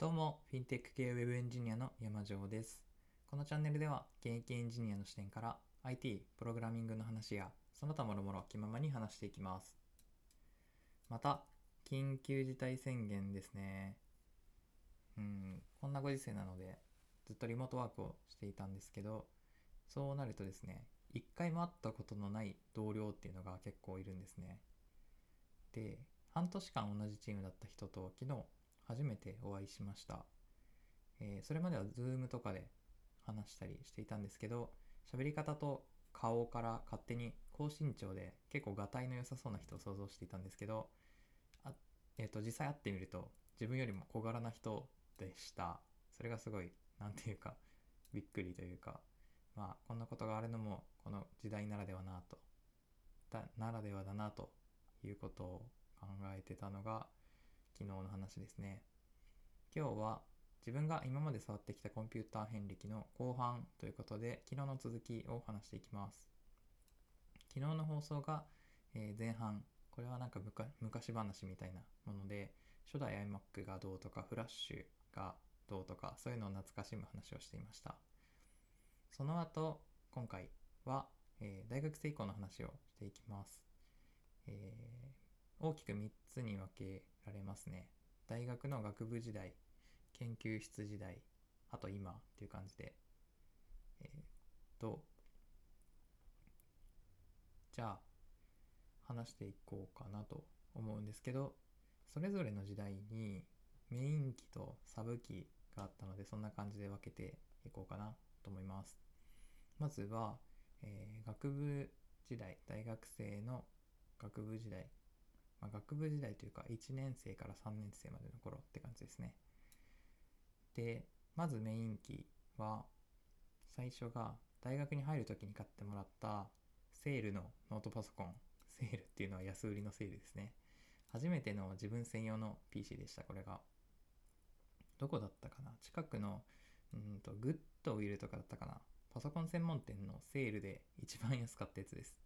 どうも、フィンテック系ウェブエンジニアの山城です。このチャンネルでは、現役エンジニアの視点から IT、プログラミングの話や、その他もろもろ気ままに話していきます。また、緊急事態宣言ですね。うん、こんなご時世なので、ずっとリモートワークをしていたんですけど、そうなるとですね、一回も会ったことのない同僚っていうのが結構いるんですね。で、半年間同じチームだった人と昨日初めてお会いしました。えーそれまでは Zoom とかで話したりしていたんですけど、喋り方と顔から勝手に高身長で結構がたいの良さそうな人を想像していたんですけど、あえー、と実際会ってみると自分よりも小柄な人でした。それがすごい、なんていうか、びっくりというか、まあこんなことがあるのもこの時代ならではなと、だならではだなということを考えてたのが昨日の話ですね。今日は自分が今まで触ってきたコンピューター遍歴の後半ということで昨日の続きを話していきます。昨日の放送が、えー前半これはなんか昔話みたいなもので初代 iMac がどうとかフラッシュがどうとかそういうのを懐かしむ話をしていました。その後今回は、えー大学生以降の話をしていきます。えー大きく3つに分けられますね。大学の学部時代、研究室時代、あと今っていう感じで。えーっと、じゃあ、話していこうかなと思うんですけど、それぞれの時代にメイン機とサブ機があったので、そんな感じで分けていこうかなと思います。まずは、えー学部時代、大学生の学部時代、まあ、学部時代というか1年生から3年生までの頃って感じですね。で、まずメイン機は最初が大学に入る時に買ってもらったセールのノートパソコン。セールっていうのは安売りのセールですね。初めての自分専用の PC でした、これが。どこだったかな？近くのうんとグッドウィルとかだったかな？パソコン専門店のセールで一番安かったやつです。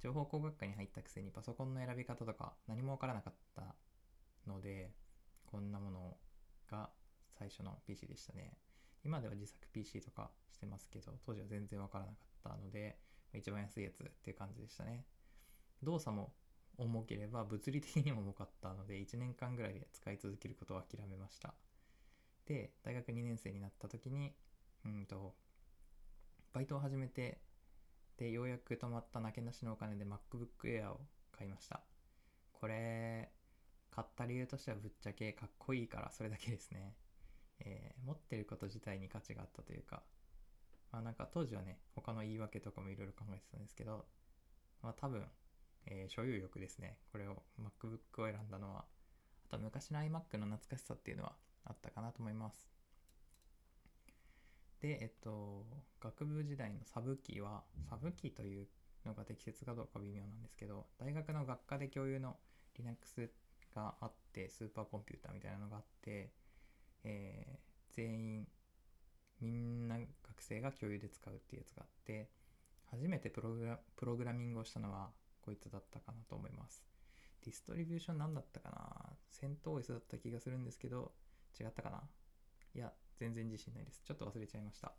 情報工学科に入ったくせにパソコンの選び方とか何もわからなかったのでこんなものが最初の PC でしたね。今では自作 PC とかしてますけど当時は全然わからなかったので一番安いやつっていう感じでしたね。動作も重ければ物理的にも重かったので1年間ぐらいで使い続けることを諦めました。で大学2年生になった時にうんとバイトを始めてで、ようやく止まったなけなしのお金で MacBook Air を買いました。これ、買った理由としてはぶっちゃけかっこいいからそれだけですね。えー持ってること自体に価値があったというか、まあなんか当時はね、他の言い訳とかもいろいろ考えてたんですけど、まあ多分、えー所有欲ですね。これを MacBook を選んだのは、あと昔の iMac の懐かしさっていうのはあったかなと思います。で、えっと、学部時代のサブキーは、サブキーというのが適切かどうか微妙なんですけど、大学の学科で共有の Linux があって、スーパーコンピューターみたいなのがあって、えー全員、みんな学生が共有で使うっていうやつがあって、初めてプログラプログラミングをしたのはこいつだったかなと思います。ディストリビューション何だったかな？セント OS だった気がするんですけど、違ったかな？いや、全然自信ないです。ちょっと忘れちゃいました。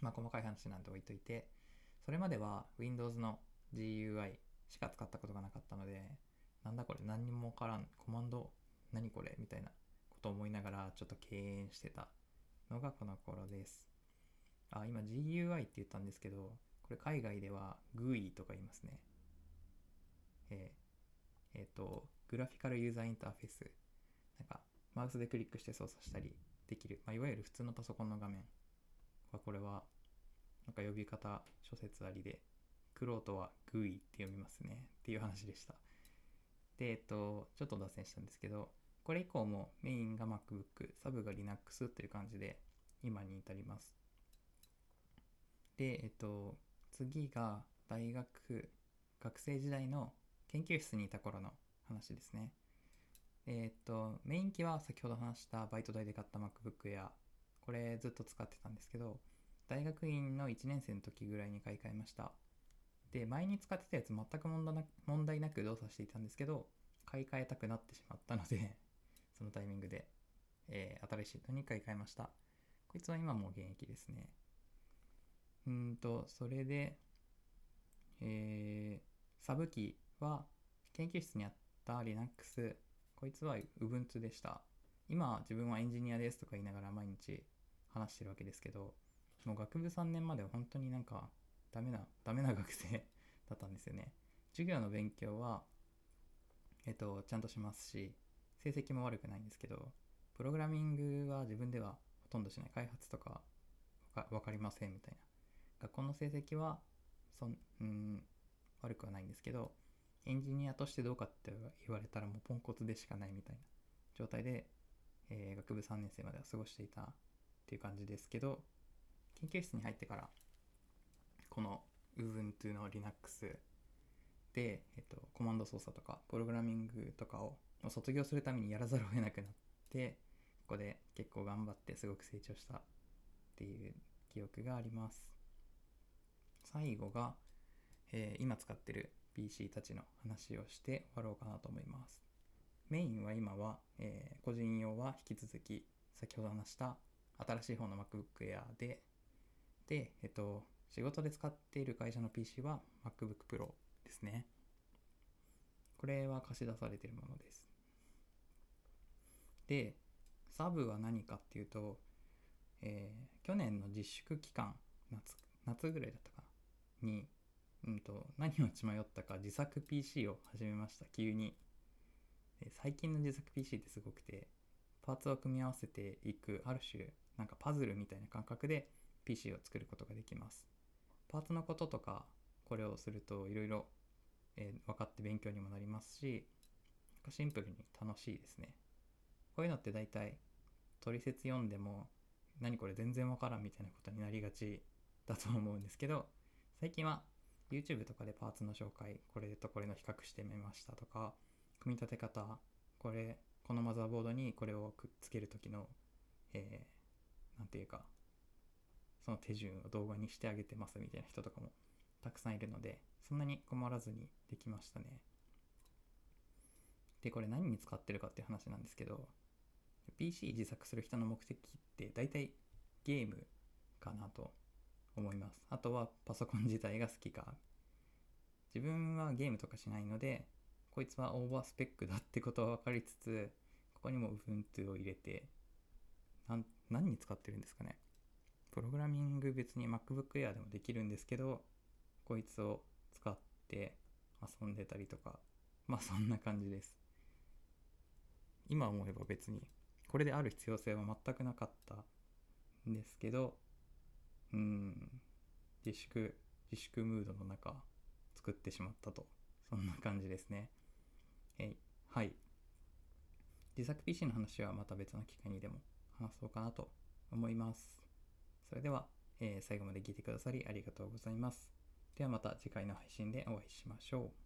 まあ、細かい話なんて置いといて、それまでは Windows の GUI しか使ったことがなかったので、なんだこれ、何にもわからん、コマンド、何これみたいなことを思いながら、ちょっと敬遠してたのがこの頃です。あ、今 GUI って言ったんですけど、これ海外では GUI とか言いますね。えーえっ、と、グラフィカルユーザーインターフェース。なんか、マウスでクリックして操作したりできる、まあ、いわゆる普通のパソコンの画面。はこれはなんか呼び方諸説ありでクロートはグイって読みますね。っていう話でした。でえっとちょっと脱線したんですけどこれ以降もメインが MacBook サブが Linux という感じで今に至ります。でえっと次が大学学生時代の研究室にいた頃の話ですね。えーっと、メイン機は先ほど話したバイト代で買った MacBook Air。これずっと使ってたんですけど、大学院の1年生の時ぐらいに買い替えました。で、前に使ってたやつ全く問題な問題なく動作していたんですけど、買い替えたくなってしまったので、そのタイミングで。えー新しいのに買い替えました。こいつは今も現役ですね。うんと、それで、えーサブキーは研究室にあった Linux、こいつは Ubuntu でした。今自分はエンジニアですとか言いながら毎日話してるわけですけど、もう学部3年までは本当になんかダメな、ダメな学生 だったんですよね。授業の勉強は、えっと、ちゃんとしますし、成績も悪くないんですけど、プログラミングは自分ではほとんどしない。開発とかわかわかりませんみたいな。学校の成績はそん、うん、悪くはないんですけど、エンジニアとしてどうかって言われたらもうポンコツでしかないみたいな状態で、えー学部3年生までは過ごしていたっていう感じですけど、研究室に入ってから、この Ubuntu の Linux で、えっと、コマンド操作とか、プログラミングとかを卒業するためにやらざるを得なくなって、ここで結構頑張ってすごく成長したっていう記憶があります。最後が、えー今使ってる PC たちの話をして終わろうかなと思います。メインは今は、えー個人用は引き続き先ほど話した新しい方の MacBook Air で、で、えっと、仕事で使っている会社の PC は MacBook Pro ですね。これは貸し出されているものです。で、サブは何かっていうと、えー去年の自粛期間、夏、夏ぐらいだったかなに、うんと、何を血迷ったか自作 PC を始めました、急に。最近の自作 PC ってすごくて、パーツを組み合わせていく、ある種、なんかパズルみたいな感覚で PC を作ることができます。パーツのこととか、これをするといろいろ分かって勉強にもなりますし、シンプルに楽しいですね。こういうのって大体、取説読んでも、何これ全然わからんみたいなことになりがちだと思うんですけど、最近は YouTube とかでパーツの紹介、これとこれの比較してみましたとか、組み立て方、これ、このマザーボードにこれをくっつける時の、えーていうか、その手順を動画にしてあげてますみたいな人とかもたくさんいるので、そんなに困らずにできましたね。で、これ何に使ってるかっていう話なんですけど、PC 自作する人の目的って大体ゲームかなと思います。あとはパソコン自体が好きか。自分はゲームとかしないので、こいつはオーバースペックだってことは分かりつつ、ここにも Ubuntu を入れて、なん何に使ってるんですかね。プログラミング別に MacBook Air でもできるんですけど、こいつを使って遊んでたりとか、まあそんな感じです。今思えば別に、これである必要性は全くなかったんですけど、うん、自粛、自粛ムードの中、作ってしまったと。そんな感じですね。えはい。自作 PC の話はまた別の機会にでも話そうかなと思います。それでは、えー最後まで聞いてくださりありがとうございます。ではまた次回の配信でお会いしましょう。